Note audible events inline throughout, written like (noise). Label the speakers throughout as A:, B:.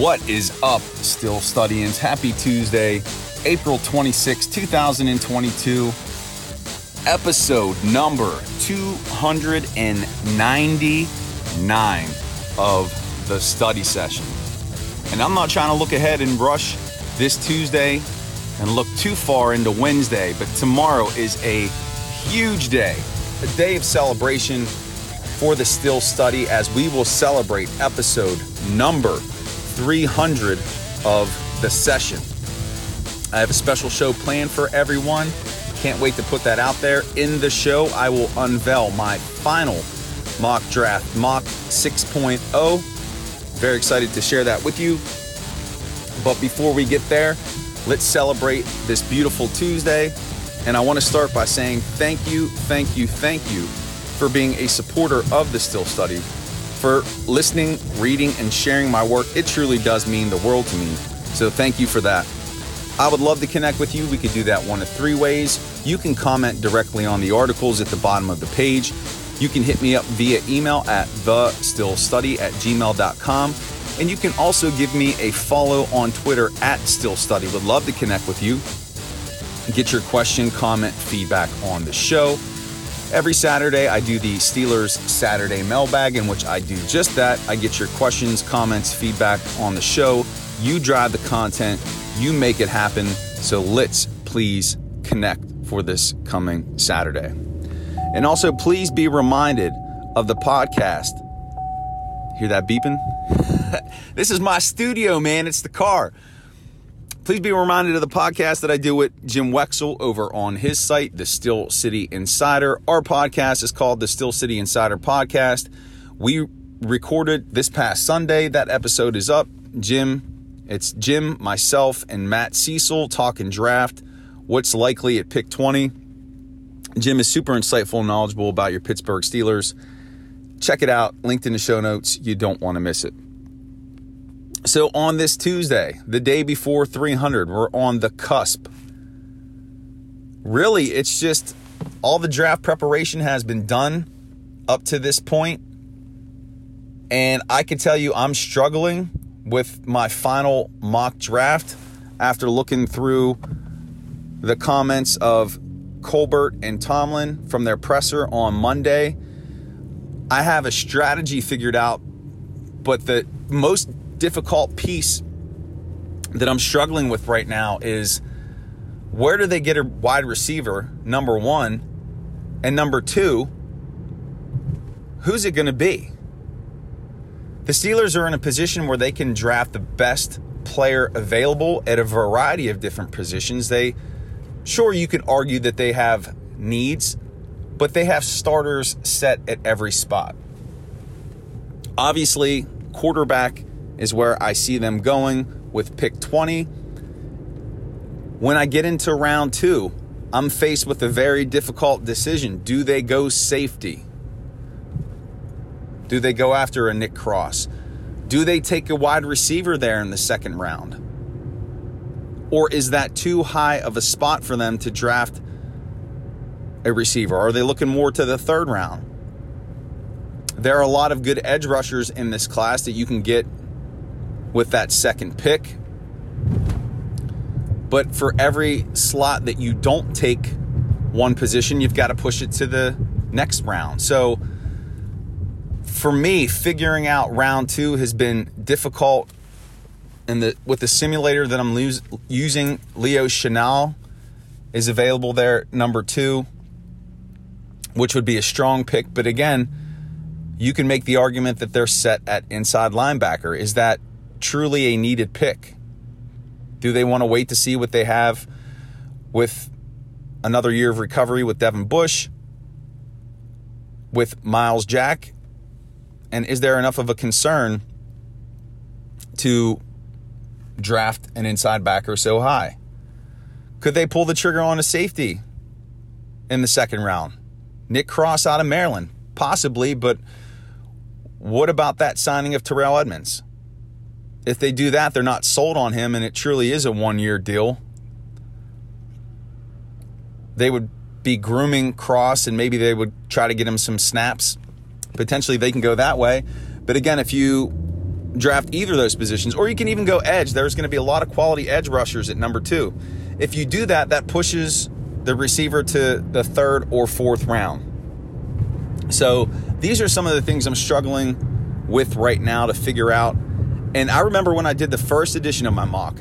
A: What is up, Steel Studians? Happy Tuesday, April 26, 2022. Episode number 299 of the study session. And I'm not trying to look ahead and rush this Tuesday and look too far into Wednesday, but tomorrow is a huge day, a day of celebration for the Steel Study as we will celebrate episode number 300 of the session. I have a special show planned for everyone. Can't wait to put that out there. In the show, I will unveil my final mock draft, mock 6.0. Very excited to share that with you. But before we get there, let's celebrate this beautiful Tuesday. And I want to start by saying thank you, thank you, thank you for being a supporter of the Steel Study, for listening, reading, and sharing my work. It truly does mean the world to me. So thank you for that. I would love to connect with you. We could do that one of three ways. You can comment directly on the articles at the bottom of the page. You can hit me up via email at thesteelstudy at gmail.com. And you can also give me a follow on Twitter at steelstudy. Would love to connect with you. Get your question, comment, feedback on the show. Every Saturday, I do the Steelers Saturday mailbag, in which I do just that. I get your questions, comments, feedback on the show. You drive the content, you make it happen. So let's please connect for this coming Saturday. And also, please be reminded of the podcast. Hear that beeping? (laughs) this is my studio, man. It's the car. Please be reminded of the podcast that I do with Jim Wexell over on his site, The Steel City Insider. Our podcast is called The Steel City Insider Podcast. We recorded this past Sunday. That episode is up. Jim, it's Jim, myself, and Matt Cecil talking draft. What's likely at pick 20? Jim is super insightful and knowledgeable about your Pittsburgh Steelers. Check it out, linked in the show notes. You don't want to miss it. So, on this Tuesday, the day before 300, we're on the cusp. Really, it's just all the draft preparation has been done up to this point. And I can tell you, I'm struggling with my final mock draft after looking through the comments of Colbert and Tomlin from their presser on Monday. I have a strategy figured out, but the most difficult piece that I'm struggling with right now is where do they get a wide receiver? Number one. And number two, who's it going to be? The Steelers are in a position where they can draft the best player available at a variety of different positions. They, sure, you could argue that they have needs, but they have starters set at every spot. Obviously, quarterback is where I see them going with pick 20. When I get into round two, I'm faced with a very difficult decision. Do they go safety? Do they go after a Nick Cross? Do they take a wide receiver there in the second round? Or is that too high of a spot for them to draft a receiver? Are they looking more to the third round? There are a lot of good edge rushers in this class that you can get with that second pick. But for every slot that you don't take one position, you've got to push it to the next round. So for me, figuring out round two has been difficult. And the with the simulator that I'm lose, using, Leo Chenal is available there, number two, which would be a strong pick. But again, you can make the argument that they're set at inside linebacker. Is that truly a needed pick? Do they want to wait to see what they have with another year of recovery with Devin Bush, with Myles Jack? And is there enough of a concern to draft an inside backer so high? Could they pull the trigger on a safety in the second round? Nick Cross out of Maryland, possibly, but what about that signing of Terrell Edmunds? If they do that, they're not sold on him and it truly is a one year deal. They would be grooming Cross and maybe they would try to get him some snaps. Potentially they can go that way. But again, if you draft either of those positions, or you can even go edge. There's going to be a lot of quality edge rushers at number two. If you do that, that pushes the receiver to the third or fourth round. So these are some of the things I'm struggling with right now to figure out. And I remember when I did the first edition of my mock,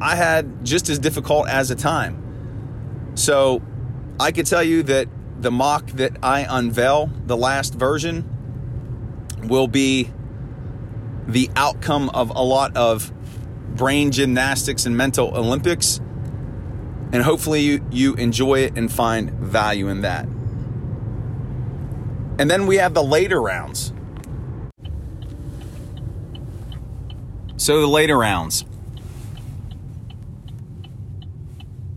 A: I had just as difficult as a time. So I could tell you that the mock that I unveil, the last version, will be the outcome of a lot of brain gymnastics and mental Olympics. And hopefully you, you enjoy it and find value in that. And then we have the later rounds. So the later rounds.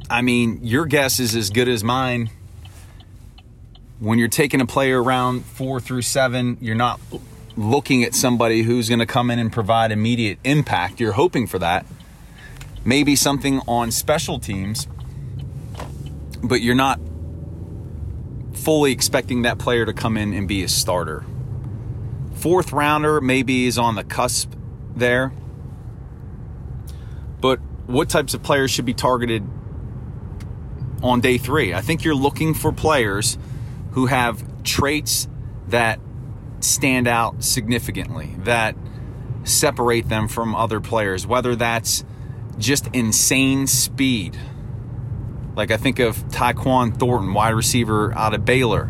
A: I mean, your guess is as good as mine. When you're taking a player around four through seven, you're not looking at somebody who's going to come in and provide immediate impact. You're hoping for that. Maybe something on special teams, but you're not fully expecting that player to come in and be a starter. Fourth rounder maybe is on the cusp there. But what types of players should be targeted on day three? I think you're looking for players who have traits that stand out significantly, that separate them from other players, whether that's just insane speed. Like I think of Tyquan Thornton, wide receiver out of Baylor.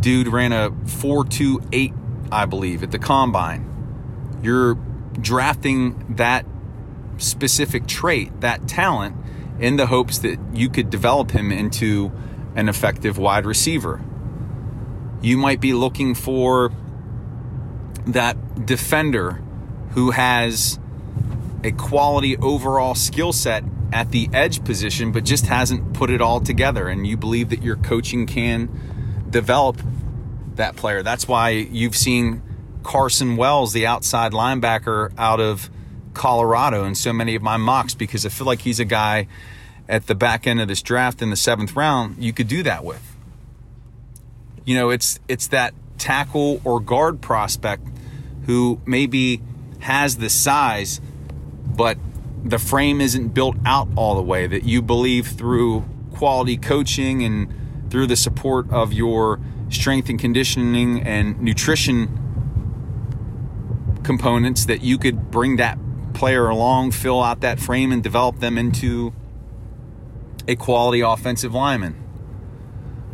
A: Dude ran a 4.28, I believe, at the combine. You're drafting that specific trait, that talent, in the hopes that you could develop him into an effective wide receiver. You might be looking for that defender who has a quality overall skill set at the edge position, but just hasn't put it all together. And you believe that your coaching can develop that player. That's why you've seen Carson Wells, the outside linebacker out of Colorado, in so many of my mocks, because I feel like he's a guy at the back end of this draft in the seventh round you could do that with. You know, it's it's that tackle or guard prospect who maybe has the size, but the frame isn't built out all the way, that you believe through quality coaching and through the support of your strength and conditioning and nutrition components that you could bring that player along, fill out that frame, and develop them into a quality offensive lineman.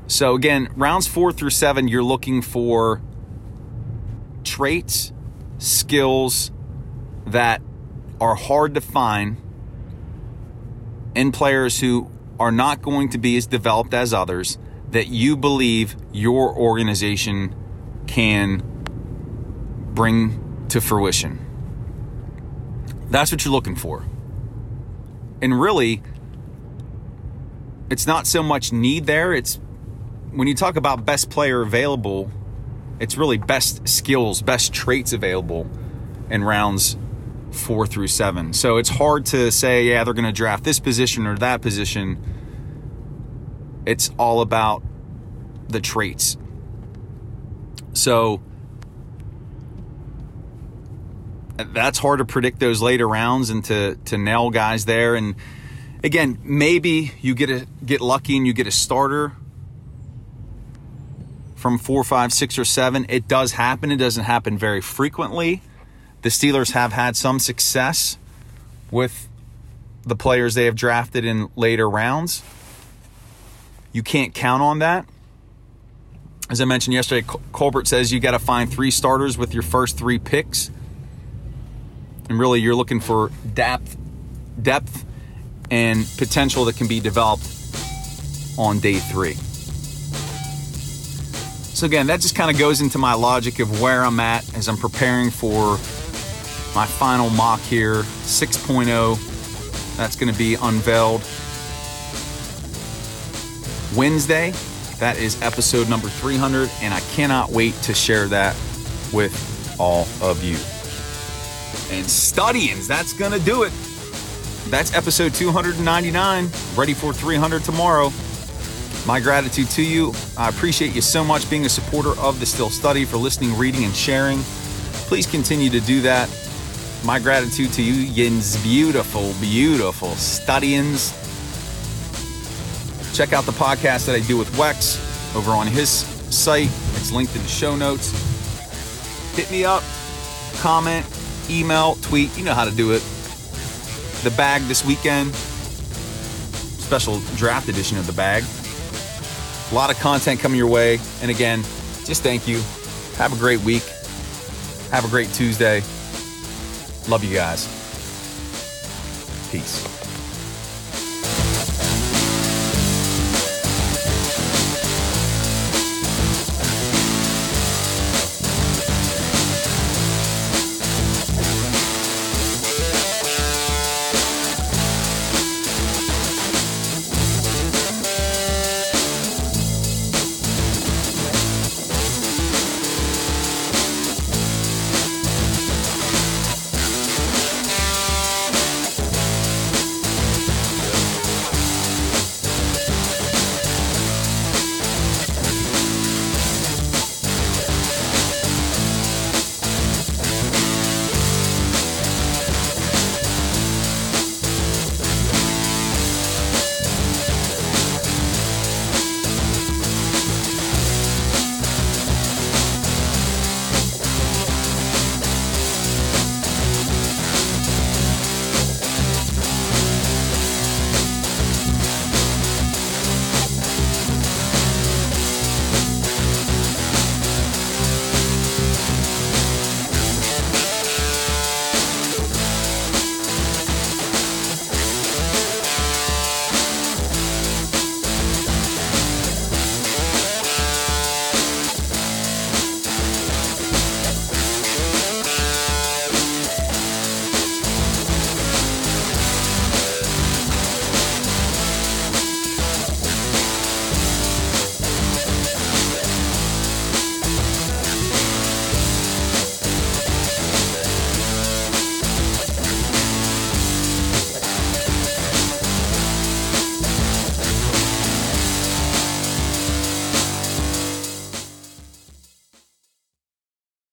A: So, again, rounds four through seven, you're looking for traits skills that are hard to find in players who are not going to be as developed as others that you believe your organization can bring to fruition. That's what you're looking for. And really, it's not so much need there, it's when you talk about best player available it's really best skills, best traits available in rounds four through seven. So it's hard to say, yeah, they're going to draft this position or that position. It's all about the traits. So that's hard to predict those later rounds and to to nail guys there. And again, maybe you get a get lucky and you get a starter from four, five, six, or seven. It does happen. It doesn't happen very frequently. The Steelers have had some success with the players they have drafted in later rounds. You can't count on that. As I mentioned yesterday, Colbert says you got to find three starters with your first three picks. And really, you're looking for depth, depth, and potential that can be developed on day three. So, again, that just kind of goes into my logic of where I'm at as I'm preparing for my final mock here 6.0. That's going to be unveiled Wednesday. That is episode number 300, and I cannot wait to share that with all of you. And studyings, that's going to do it. That's episode 299, ready for 300 tomorrow. My gratitude to you. I appreciate you so much being a supporter of the Steel Study for listening, reading, and sharing. Please continue to do that. My gratitude to you, Yin's beautiful, beautiful studyings. Check out the podcast that I do with Wex over on his site. It's linked in the show notes. Hit me up, comment, email, tweet. You know how to do it. The bag this weekend, special draft edition of the bag. A lot of content coming your way. And again, just thank you. Have a great week. Have a great Tuesday. Love you guys. Peace.